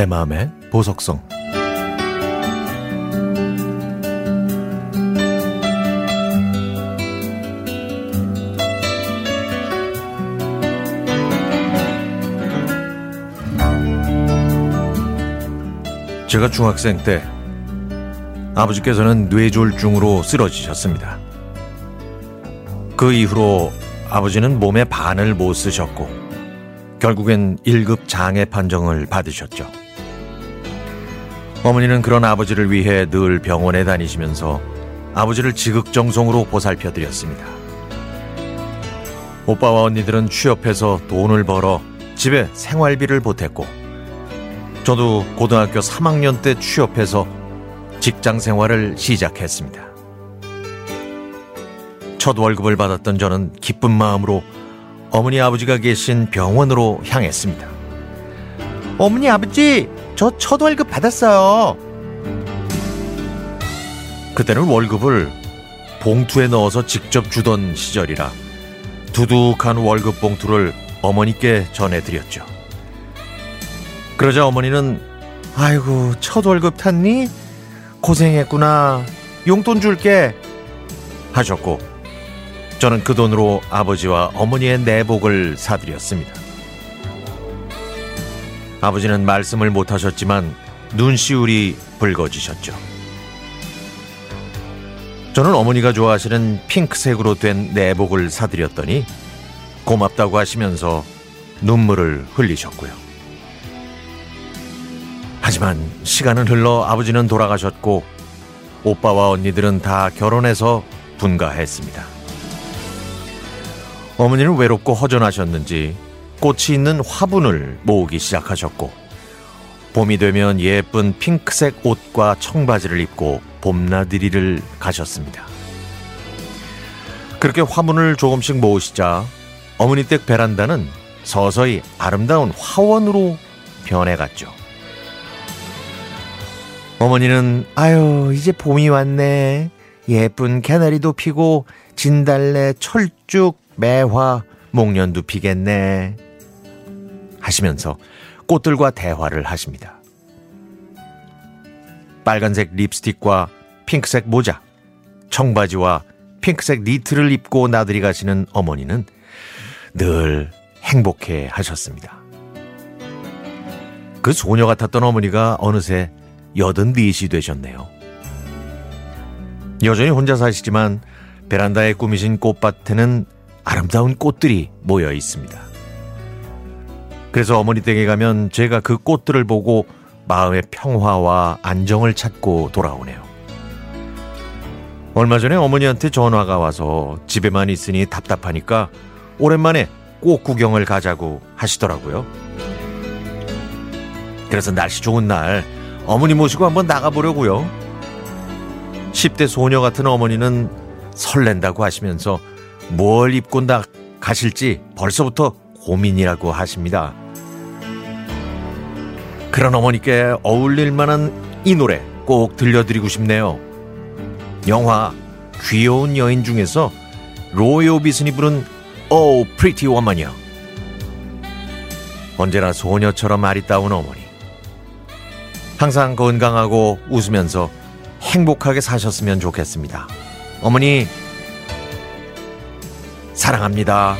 내 마음의 보석성 제가 중학생 때 아버지께서는 뇌졸중으로 쓰러지셨습니다. 그 이후로 아버지는 몸의 반을 못 쓰셨고 결국엔 1급 장애 판정을 받으셨죠. 어머니는 그런 아버지를 위해 늘 병원에 다니시면서 아버지를 지극정성으로 보살펴 드렸습니다. 오빠와 언니들은 취업해서 돈을 벌어 집에 생활비를 보탰고 저도 고등학교 3학년 때 취업해서 직장 생활을 시작했습니다. 첫 월급을 받았던 저는 기쁜 마음으로 어머니 아버지가 계신 병원으로 향했습니다. 어머니 아버지, 저 첫 월급 받았어요. 그때는 월급을 봉투에 넣어서 직접 주던 시절이라 두둑한 월급 봉투를 어머니께 전해드렸죠. 그러자 어머니는 아이고 첫 월급 탔니? 고생했구나. 용돈 줄게. 하셨고 저는 그 돈으로 아버지와 어머니의 내복을 사드렸습니다. 아버지는 말씀을 못하셨지만 눈시울이 붉어지셨죠. 저는 어머니가 좋아하시는 핑크색으로 된 내복을 사드렸더니 고맙다고 하시면서 눈물을 흘리셨고요. 하지만 시간은 흘러 아버지는 돌아가셨고 오빠와 언니들은 다 결혼해서 분가했습니다. 어머니는 외롭고 허전하셨는지 꽃이 있는 화분을 모으기 시작하셨고 봄이 되면 예쁜 핑크색 옷과 청바지를 입고 봄나들이를 가셨습니다. 그렇게 화분을 조금씩 모으시자 어머니 댁 베란다는 서서히 아름다운 화원으로 변해갔죠. 어머니는 아유 이제 봄이 왔네. 예쁜 개나리도 피고 진달래, 철쭉, 매화, 목련도 피겠네. 하시면서 꽃들과 대화를 하십니다. 빨간색 립스틱과 핑크색 모자, 청바지와 핑크색 니트를 입고 나들이 가시는 어머니는 늘 행복해 하셨습니다. 그 소녀 같았던 어머니가 어느새 여든 넷이 되셨네요. 여전히 혼자 사시지만 베란다에 꾸미신 꽃밭에는 아름다운 꽃들이 모여 있습니다. 그래서 어머니 댁에 가면 제가 그 꽃들을 보고 마음의 평화와 안정을 찾고 돌아오네요. 얼마 전에 어머니한테 전화가 와서 집에만 있으니 답답하니까 오랜만에 꽃 구경을 가자고 하시더라고요. 그래서 날씨 좋은 날 어머니 모시고 한번 나가보려고요. 10대 소녀 같은 어머니는 설렌다고 하시면서 뭘 입고 나 가실지 벌써부터 고민이라고 하십니다. 그런 어머니께 어울릴 만한 이 노래 꼭 들려드리고 싶네요. 영화 귀여운 여인 중에서 로이 오비슨이 부른 Oh Pretty Woman이요. 언제나 소녀처럼 아리따운 어머니. 항상 건강하고 웃으면서 행복하게 사셨으면 좋겠습니다. 어머니, 사랑합니다.